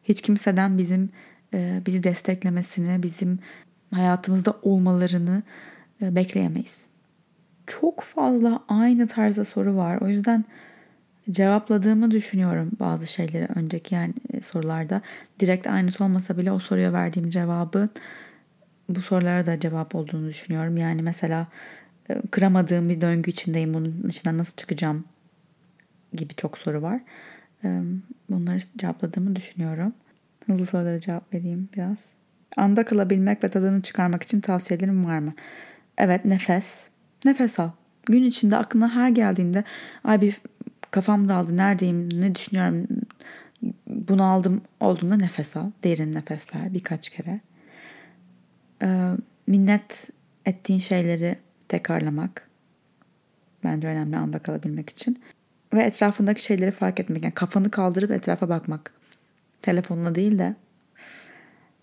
hiç kimseden bizim e, bizi desteklemesini, bizim hayatımızda olmalarını bekleyemeyiz. Çok fazla aynı tarzda soru var. O yüzden cevapladığımı düşünüyorum bazı şeyleri önceki yani e, sorularda. Direkt aynısı olmasa bile o soruya verdiğim cevabı bu sorulara da cevap olduğunu düşünüyorum. Yani mesela e, kıramadığım bir döngü içindeyim. Bunun içinden nasıl çıkacağım gibi çok soru var. E, bunları cevapladığımı düşünüyorum. Hızlı sorulara cevap vereyim biraz. Anda kalabilmek ve tadını çıkarmak için tavsiyelerim var mı? Evet nefes. Nefes al. Gün içinde aklına her geldiğinde ay bir kafam dağıldı neredeyim ne düşünüyorum bunu aldım olduğunda nefes al. Derin nefesler birkaç kere. Ee, minnet ettiğin şeyleri tekrarlamak bence önemli anda kalabilmek için. Ve etrafındaki şeyleri fark etmek. Yani kafanı kaldırıp etrafa bakmak. Telefonla değil de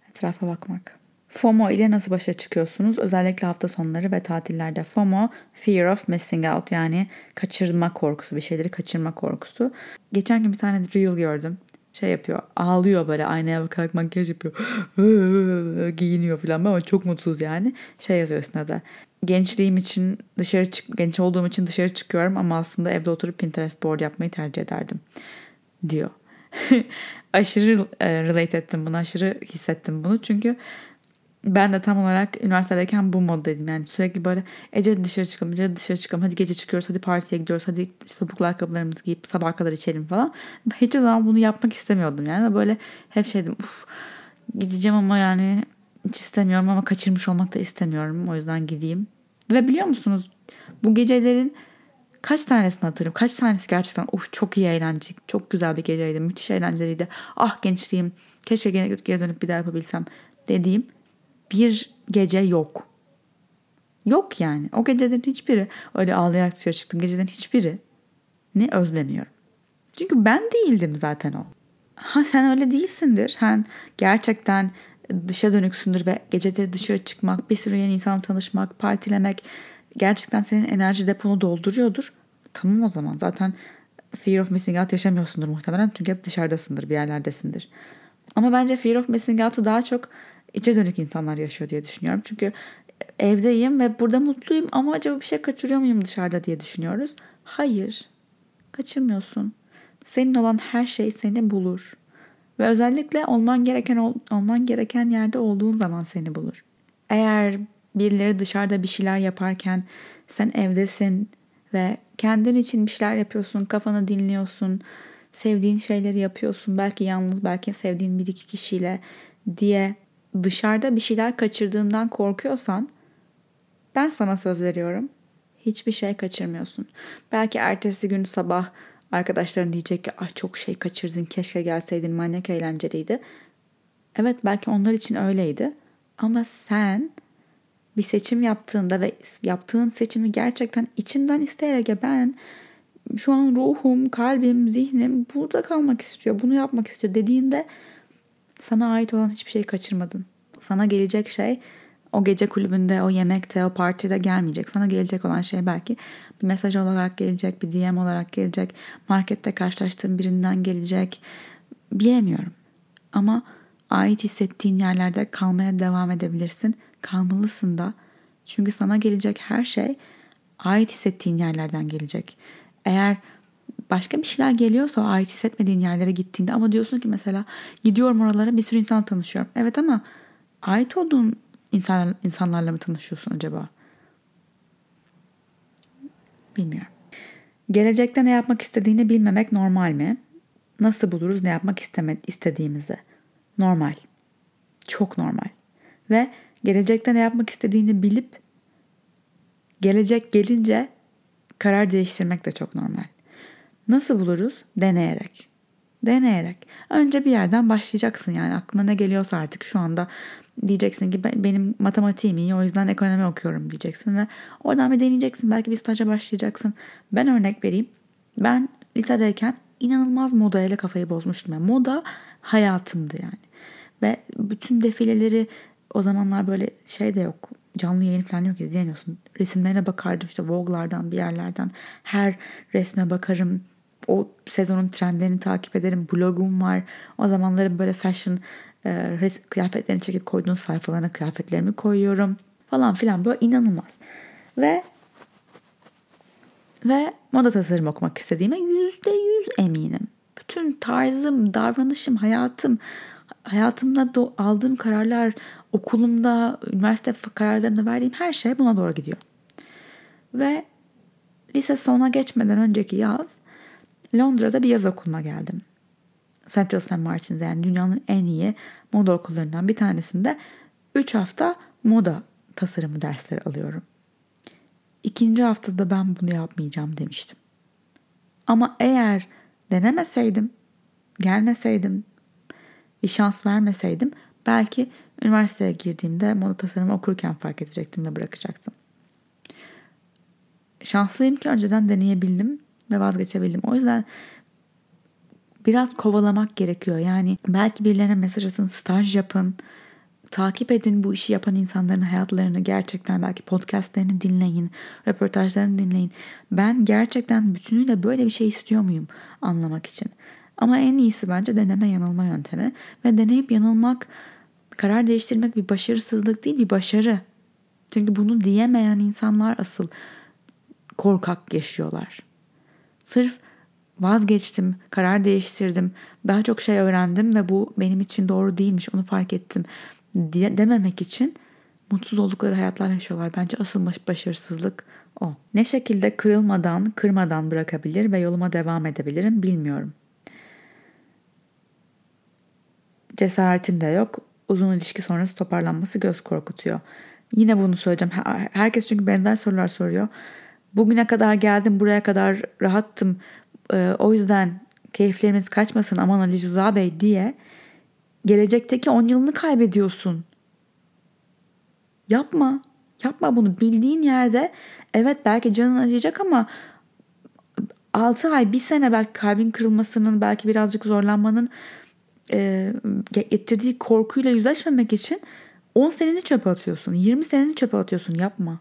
etrafa bakmak. FOMO ile nasıl başa çıkıyorsunuz? Özellikle hafta sonları ve tatillerde. FOMO, fear of missing out yani kaçırma korkusu, bir şeyleri kaçırma korkusu. Geçen gün bir tane reel gördüm. Şey yapıyor, ağlıyor böyle aynaya bakarak makyaj yapıyor. Giyiniyor falan ama çok mutsuz yani. Şey yazıyor üstüne de gençliğim için dışarı çık genç olduğum için dışarı çıkıyorum ama aslında evde oturup Pinterest board yapmayı tercih ederdim diyor. aşırı e, relate ettim bunu, aşırı hissettim bunu. Çünkü ben de tam olarak üniversitedeyken bu moddaydım. Yani sürekli böyle Ece dışarı çıkalım, Ece dışarı çıkalım. Hadi gece çıkıyoruz, hadi partiye gidiyoruz. Hadi işte topuklu ayakkabılarımızı giyip sabah kadar içelim falan. Hiç zaman bunu yapmak istemiyordum yani. Böyle hep şeydim, uf gideceğim ama yani hiç istemiyorum ama kaçırmış olmak da istemiyorum. O yüzden gideyim. Ve biliyor musunuz bu gecelerin kaç tanesini hatırlıyorum. Kaç tanesi gerçekten uf çok iyi eğlenceli. Çok güzel bir geceydi. Müthiş eğlenceliydi. Ah gençliğim. Keşke geri dönüp bir daha yapabilsem dediğim bir gece yok. Yok yani. O gecelerin hiçbiri öyle ağlayarak dışarı çıktım. Gecelerin hiçbiri ne özlemiyorum. Çünkü ben değildim zaten o. Ha sen öyle değilsindir. Sen gerçekten dışa dönüksündür ve geceleri dışarı çıkmak, bir sürü yeni insan tanışmak, partilemek gerçekten senin enerji deponu dolduruyordur. Tamam o zaman zaten fear of missing out yaşamıyorsundur muhtemelen çünkü hep dışarıdasındır, bir yerlerdesindir. Ama bence fear of missing out'u daha çok içe dönük insanlar yaşıyor diye düşünüyorum. Çünkü evdeyim ve burada mutluyum ama acaba bir şey kaçırıyor muyum dışarıda diye düşünüyoruz. Hayır, kaçırmıyorsun. Senin olan her şey seni bulur. Ve özellikle olman gereken olman gereken yerde olduğun zaman seni bulur. Eğer birileri dışarıda bir şeyler yaparken sen evdesin ve kendin için bir şeyler yapıyorsun, kafanı dinliyorsun, sevdiğin şeyleri yapıyorsun. Belki yalnız, belki sevdiğin bir iki kişiyle diye dışarıda bir şeyler kaçırdığından korkuyorsan ben sana söz veriyorum. Hiçbir şey kaçırmıyorsun. Belki ertesi gün sabah arkadaşların diyecek ki ah çok şey kaçırdın keşke gelseydin manyak eğlenceliydi. Evet belki onlar için öyleydi. Ama sen bir seçim yaptığında ve yaptığın seçimi gerçekten içinden isteyerek ben şu an ruhum, kalbim, zihnim burada kalmak istiyor, bunu yapmak istiyor dediğinde sana ait olan hiçbir şeyi kaçırmadın. Sana gelecek şey o gece kulübünde, o yemekte, o partide gelmeyecek. Sana gelecek olan şey belki bir mesaj olarak gelecek, bir DM olarak gelecek, markette karşılaştığın birinden gelecek. Bilemiyorum. Ama ait hissettiğin yerlerde kalmaya devam edebilirsin. Kalmalısın da. Çünkü sana gelecek her şey ait hissettiğin yerlerden gelecek. Eğer başka bir şeyler geliyorsa o ait hissetmediğin yerlere gittiğinde ama diyorsun ki mesela gidiyorum oralara bir sürü insan tanışıyorum. Evet ama ait olduğun insan, insanlarla mı tanışıyorsun acaba? Bilmiyorum. Gelecekte ne yapmak istediğini bilmemek normal mi? Nasıl buluruz ne yapmak isteme, istediğimizi? Normal. Çok normal. Ve gelecekte ne yapmak istediğini bilip gelecek gelince karar değiştirmek de çok normal. Nasıl buluruz? Deneyerek. Deneyerek. Önce bir yerden başlayacaksın yani aklına ne geliyorsa artık şu anda diyeceksin ki benim matematiğim iyi o yüzden ekonomi okuyorum diyeceksin ve oradan bir deneyeceksin. Belki bir staja başlayacaksın. Ben örnek vereyim. Ben lisedeyken inanılmaz moda ile kafayı bozmuştum. Yani moda hayatımdı yani. Ve bütün defileleri o zamanlar böyle şey de yok. Canlı yayın falan yok izleyemiyorsun. Resimlerine bakardım işte Vogue'lardan bir yerlerden. Her resme bakarım. O sezonun trendlerini takip ederim. Blogum var. O zamanların böyle fashion e, kıyafetlerini çekip koyduğun sayfalarına kıyafetlerimi koyuyorum. Falan filan böyle inanılmaz. Ve ve moda tasarım okumak istediğime yüzde yüz eminim. Bütün tarzım, davranışım, hayatım, hayatımda aldığım kararlar, okulumda, üniversite kararlarımda verdiğim her şey buna doğru gidiyor. Ve lise sona geçmeden önceki yaz Londra'da bir yaz okuluna geldim. St. Martin's yani dünyanın en iyi moda okullarından bir tanesinde 3 hafta moda tasarımı dersleri alıyorum. İkinci haftada ben bunu yapmayacağım demiştim. Ama eğer denemeseydim, gelmeseydim, bir şans vermeseydim belki üniversiteye girdiğimde moda tasarımı okurken fark edecektim ve bırakacaktım. Şanslıyım ki önceden deneyebildim ve vazgeçebildim. O yüzden biraz kovalamak gerekiyor. Yani belki birilerine mesaj atın, staj yapın, takip edin bu işi yapan insanların hayatlarını gerçekten belki podcastlerini dinleyin, röportajlarını dinleyin. Ben gerçekten bütünüyle böyle bir şey istiyor muyum anlamak için. Ama en iyisi bence deneme yanılma yöntemi ve deneyip yanılmak, karar değiştirmek bir başarısızlık değil bir başarı. Çünkü bunu diyemeyen insanlar asıl korkak yaşıyorlar. Sırf vazgeçtim, karar değiştirdim, daha çok şey öğrendim ve bu benim için doğru değilmiş onu fark ettim diye dememek için mutsuz oldukları hayatlar yaşıyorlar. Bence asıl başarısızlık o. Ne şekilde kırılmadan, kırmadan bırakabilir ve yoluma devam edebilirim bilmiyorum. Cesaretim de yok. Uzun ilişki sonrası toparlanması göz korkutuyor. Yine bunu söyleyeceğim. Herkes çünkü benzer sorular soruyor. Bugüne kadar geldim, buraya kadar rahattım. Ee, o yüzden keyiflerimiz kaçmasın aman Ali Rıza Bey diye gelecekteki 10 yılını kaybediyorsun. Yapma. Yapma bunu. Bildiğin yerde evet belki canın acıyacak ama 6 ay, bir sene belki kalbin kırılmasının, belki birazcık zorlanmanın e, getirdiği korkuyla yüzleşmemek için 10 seneni çöpe atıyorsun. 20 seneni çöpe atıyorsun. Yapma.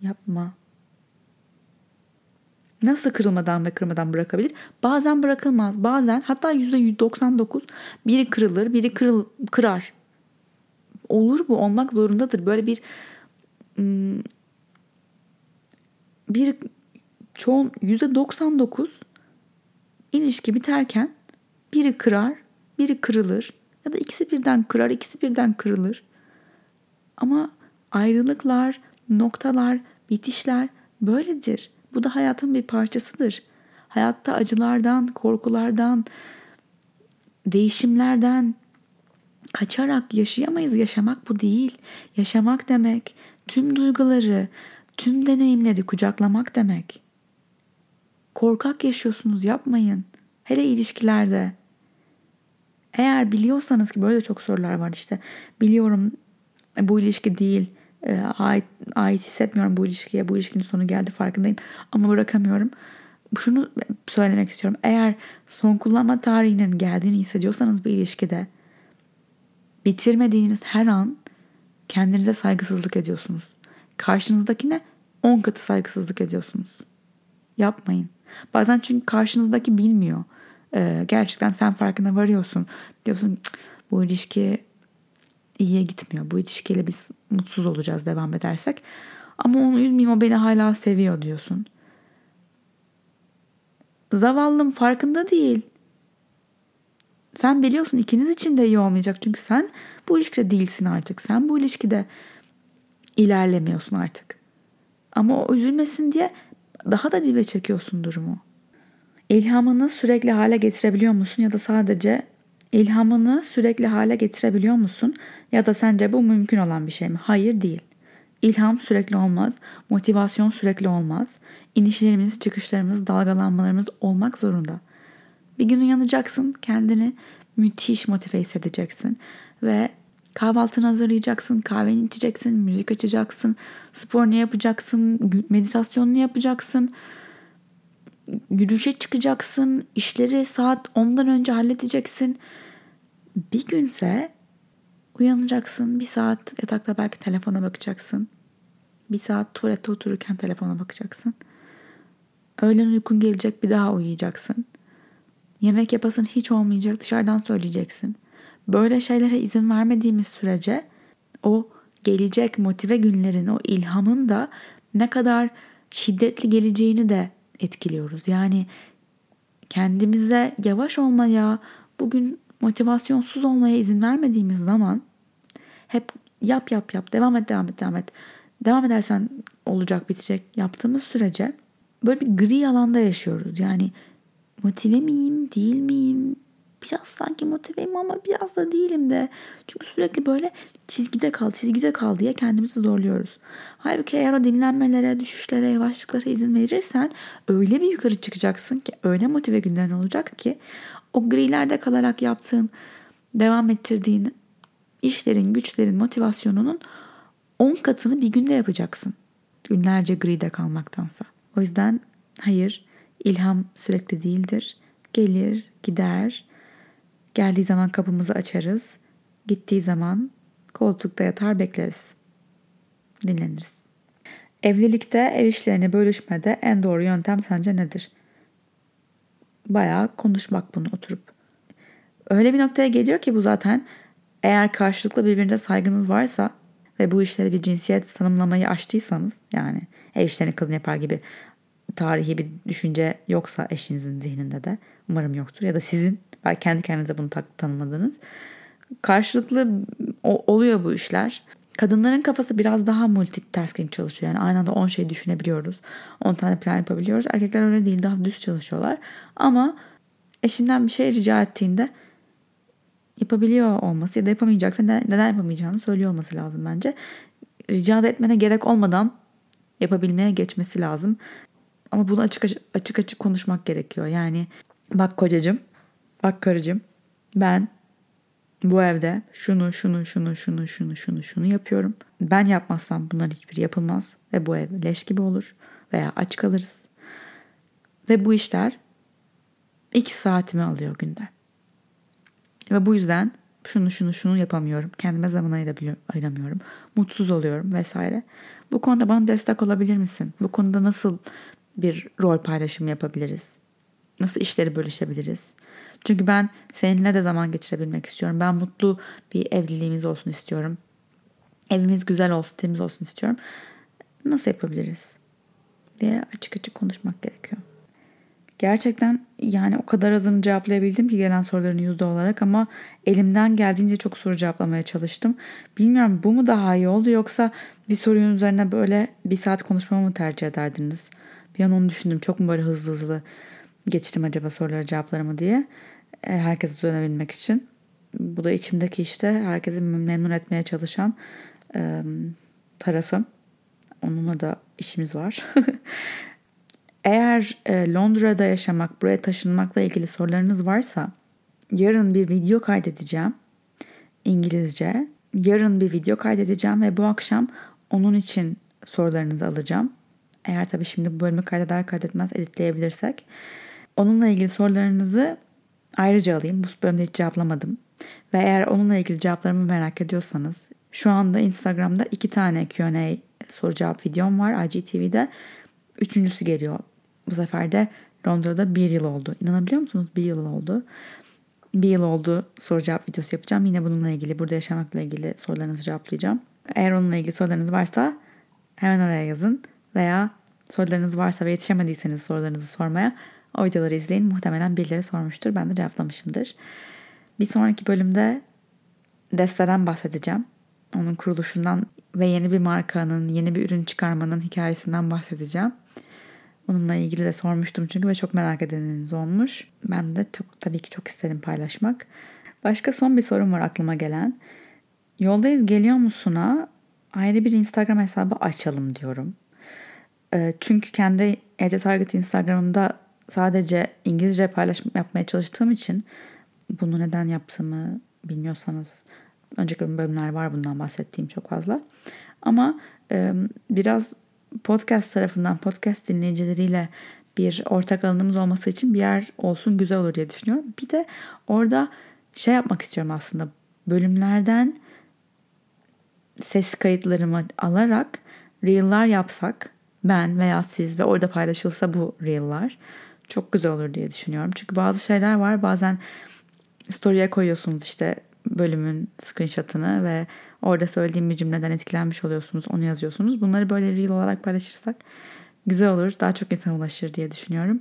Yapma. Nasıl kırılmadan ve kırmadan bırakabilir? Bazen bırakılmaz. Bazen hatta %99 biri kırılır, biri kırıl, kırar. Olur bu olmak zorundadır. Böyle bir bir çoğun %99 ilişki biterken biri kırar, biri kırılır ya da ikisi birden kırar, ikisi birden kırılır. Ama ayrılıklar, noktalar, bitişler böyledir. Bu da hayatın bir parçasıdır. Hayatta acılardan, korkulardan, değişimlerden kaçarak yaşayamayız. Yaşamak bu değil. Yaşamak demek tüm duyguları, tüm deneyimleri kucaklamak demek. Korkak yaşıyorsunuz yapmayın. Hele ilişkilerde. Eğer biliyorsanız ki böyle çok sorular var işte. Biliyorum bu ilişki değil. E, ait, ait hissetmiyorum bu ilişkiye. Bu ilişkinin sonu geldi farkındayım. Ama bırakamıyorum. Şunu söylemek istiyorum. Eğer son kullanma tarihinin geldiğini hissediyorsanız bir ilişkide bitirmediğiniz her an kendinize saygısızlık ediyorsunuz. Karşınızdakine 10 katı saygısızlık ediyorsunuz. Yapmayın. Bazen çünkü karşınızdaki bilmiyor. Ee, gerçekten sen farkına varıyorsun. Diyorsun bu ilişki iyiye gitmiyor. Bu ilişkiyle biz mutsuz olacağız devam edersek. Ama onu üzmeyeyim o beni hala seviyor diyorsun. Zavallım farkında değil. Sen biliyorsun ikiniz için de iyi olmayacak. Çünkü sen bu ilişkide değilsin artık. Sen bu ilişkide ilerlemiyorsun artık. Ama o üzülmesin diye daha da dibe çekiyorsun durumu. İlhamını sürekli hale getirebiliyor musun ya da sadece ilhamını sürekli hale getirebiliyor musun ya da sence bu mümkün olan bir şey mi? Hayır değil. İlham sürekli olmaz, motivasyon sürekli olmaz. İnişlerimiz, çıkışlarımız, dalgalanmalarımız olmak zorunda. Bir gün uyanacaksın, kendini müthiş motive hissedeceksin ve kahvaltını hazırlayacaksın, kahveni içeceksin, müzik açacaksın, spor ne yapacaksın, meditasyonunu yapacaksın, yürüyüşe çıkacaksın, işleri saat 10'dan önce halledeceksin. Bir günse uyanacaksın, bir saat yatakta belki telefona bakacaksın. Bir saat tuvalette otururken telefona bakacaksın. Öğlen uykun gelecek bir daha uyuyacaksın. Yemek yapasın hiç olmayacak dışarıdan söyleyeceksin. Böyle şeylere izin vermediğimiz sürece o gelecek motive günlerin, o ilhamın da ne kadar şiddetli geleceğini de etkiliyoruz. Yani kendimize yavaş olmaya, bugün motivasyonsuz olmaya izin vermediğimiz zaman hep yap yap yap, devam et devam et devam et. Devam edersen olacak bitecek yaptığımız sürece böyle bir gri alanda yaşıyoruz. Yani motive miyim, değil miyim? Biraz sanki motiveyim ama biraz da değilim de. Çünkü sürekli böyle çizgide kal, çizgide kal diye kendimizi zorluyoruz. Halbuki eğer o dinlenmelere, düşüşlere, yavaşlıklara izin verirsen öyle bir yukarı çıkacaksın ki öyle motive günlerin olacak ki o grilerde kalarak yaptığın, devam ettirdiğin işlerin, güçlerin, motivasyonunun 10 katını bir günde yapacaksın. Günlerce gride kalmaktansa. O yüzden hayır İlham sürekli değildir. Gelir, gider. Geldiği zaman kapımızı açarız. Gittiği zaman koltukta yatar bekleriz. Dinleniriz. Evlilikte ev işlerini bölüşmede en doğru yöntem sence nedir? Bayağı konuşmak bunu oturup. Öyle bir noktaya geliyor ki bu zaten eğer karşılıklı birbirinize saygınız varsa ve bu işleri bir cinsiyet tanımlamayı aştıysanız yani ev işlerini kadın yapar gibi tarihi bir düşünce yoksa eşinizin zihninde de umarım yoktur ya da sizin belki kendi kendinize bunu tanımadınız. Karşılıklı oluyor bu işler. Kadınların kafası biraz daha multitasking çalışıyor. Yani aynı anda 10 şey düşünebiliyoruz. 10 tane plan yapabiliyoruz. Erkekler öyle değil. Daha düz çalışıyorlar. Ama eşinden bir şey rica ettiğinde yapabiliyor olması ya da yapamayacaksa neden yapamayacağını söylüyor olması lazım bence. Rica da etmene gerek olmadan yapabilmeye geçmesi lazım. Ama bunu açık açık açık konuşmak gerekiyor. Yani bak kocacığım, bak karıcığım ben bu evde şunu şunu şunu şunu şunu şunu şunu yapıyorum. Ben yapmazsam bunların hiçbiri yapılmaz ve bu ev leş gibi olur veya aç kalırız. Ve bu işler iki saatimi alıyor günde. Ve bu yüzden şunu şunu şunu yapamıyorum. Kendime zaman ayıramıyorum. Mutsuz oluyorum vesaire. Bu konuda bana destek olabilir misin? Bu konuda nasıl bir rol paylaşımı yapabiliriz? Nasıl işleri bölüşebiliriz? Çünkü ben seninle de zaman geçirebilmek istiyorum. Ben mutlu bir evliliğimiz olsun istiyorum. Evimiz güzel olsun, temiz olsun istiyorum. Nasıl yapabiliriz? diye açık açık konuşmak gerekiyor. Gerçekten yani o kadar azını cevaplayabildim ki gelen soruların yüzde olarak ama elimden geldiğince çok soru cevaplamaya çalıştım. Bilmiyorum bu mu daha iyi oldu yoksa bir sorunun üzerine böyle bir saat konuşmamı mı tercih ederdiniz? Bir an onu düşündüm. Çok mu böyle hızlı hızlı geçtim acaba soruları cevaplarımı diye. E, herkese dönebilmek için. Bu da içimdeki işte herkesi memnun etmeye çalışan e, tarafım. Onunla da işimiz var. Eğer e, Londra'da yaşamak, buraya taşınmakla ilgili sorularınız varsa yarın bir video kaydedeceğim. İngilizce. Yarın bir video kaydedeceğim ve bu akşam onun için sorularınızı alacağım. Eğer tabii şimdi bu bölümü kaydeder kaydetmez editleyebilirsek. Onunla ilgili sorularınızı ayrıca alayım. Bu bölümde hiç cevaplamadım. Ve eğer onunla ilgili cevaplarımı merak ediyorsanız şu anda Instagram'da iki tane Q&A soru cevap videom var IGTV'de. Üçüncüsü geliyor. Bu sefer de Londra'da bir yıl oldu. İnanabiliyor musunuz? Bir yıl oldu. Bir yıl oldu soru cevap videosu yapacağım. Yine bununla ilgili, burada yaşamakla ilgili sorularınızı cevaplayacağım. Eğer onunla ilgili sorularınız varsa hemen oraya yazın. Veya sorularınız varsa ve yetişemediyseniz sorularınızı sormaya o videoları izleyin. Muhtemelen birileri sormuştur. Ben de cevaplamışımdır. Bir sonraki bölümde Deste'den bahsedeceğim. Onun kuruluşundan ve yeni bir markanın, yeni bir ürün çıkarmanın hikayesinden bahsedeceğim. Onunla ilgili de sormuştum çünkü ve çok merak edeniniz olmuş. Ben de çok, tabii ki çok isterim paylaşmak. Başka son bir sorum var aklıma gelen. Yoldayız geliyor musun'a ayrı bir Instagram hesabı açalım diyorum. Ee, çünkü kendi Ece Target Instagram'ımda sadece İngilizce paylaşım yapmaya çalıştığım için bunu neden yaptığımı bilmiyorsanız önceki bölümler var bundan bahsettiğim çok fazla. Ama e, biraz podcast tarafından podcast dinleyicileriyle bir ortak alanımız olması için bir yer olsun güzel olur diye düşünüyorum. Bir de orada şey yapmak istiyorum aslında bölümlerden ses kayıtlarımı alarak reel'lar yapsak ben veya siz ve orada paylaşılsa bu reel'lar çok güzel olur diye düşünüyorum. Çünkü bazı şeyler var bazen story'e koyuyorsunuz işte bölümün screenshot'ını ve orada söylediğim bir cümleden etkilenmiş oluyorsunuz. Onu yazıyorsunuz. Bunları böyle reel olarak paylaşırsak güzel olur. Daha çok insan ulaşır diye düşünüyorum.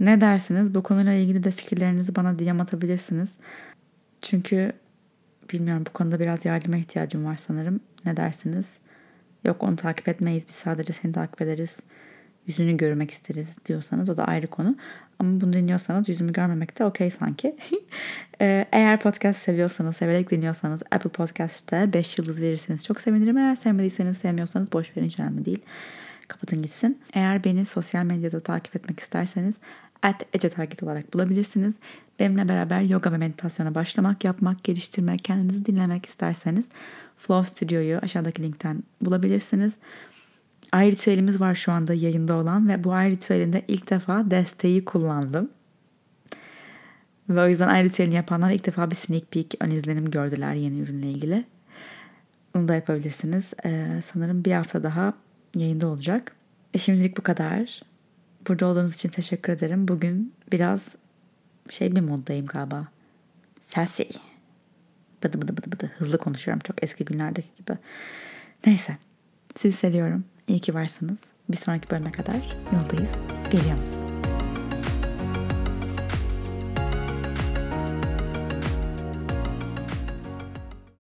Ne dersiniz? Bu konuyla ilgili de fikirlerinizi bana DM atabilirsiniz. Çünkü bilmiyorum bu konuda biraz yardıma ihtiyacım var sanırım. Ne dersiniz? Yok onu takip etmeyiz. Biz sadece seni takip ederiz. Yüzünü görmek isteriz diyorsanız o da ayrı konu. Ama bunu dinliyorsanız yüzümü görmemek de okey sanki. Ee, eğer podcast seviyorsanız, severek dinliyorsanız Apple Podcast'te 5 yıldız verirseniz çok sevinirim. Eğer sevmediyseniz, sevmiyorsanız boş verin önemli değil. Kapatın gitsin. Eğer beni sosyal medyada takip etmek isterseniz at Ece Target olarak bulabilirsiniz. Benimle beraber yoga ve meditasyona başlamak, yapmak, geliştirmek, kendinizi dinlemek isterseniz Flow Studio'yu aşağıdaki linkten bulabilirsiniz. Ay ritüelimiz var şu anda yayında olan ve bu ay ritüelinde ilk defa desteği kullandım. Ve o yüzden ay ritüelini yapanlar ilk defa bir sneak peek ön izlenim gördüler yeni ürünle ilgili. Onu da yapabilirsiniz. Ee, sanırım bir hafta daha yayında olacak. E şimdilik bu kadar. Burada olduğunuz için teşekkür ederim. Bugün biraz şey bir moddayım galiba. Sassy. Bıdı bıdı bıdı bıdı. Hızlı konuşuyorum çok eski günlerdeki gibi. Neyse. Sizi seviyorum. İyi ki varsınız. Bir sonraki bölüme kadar yoldayız. Geliyor musun?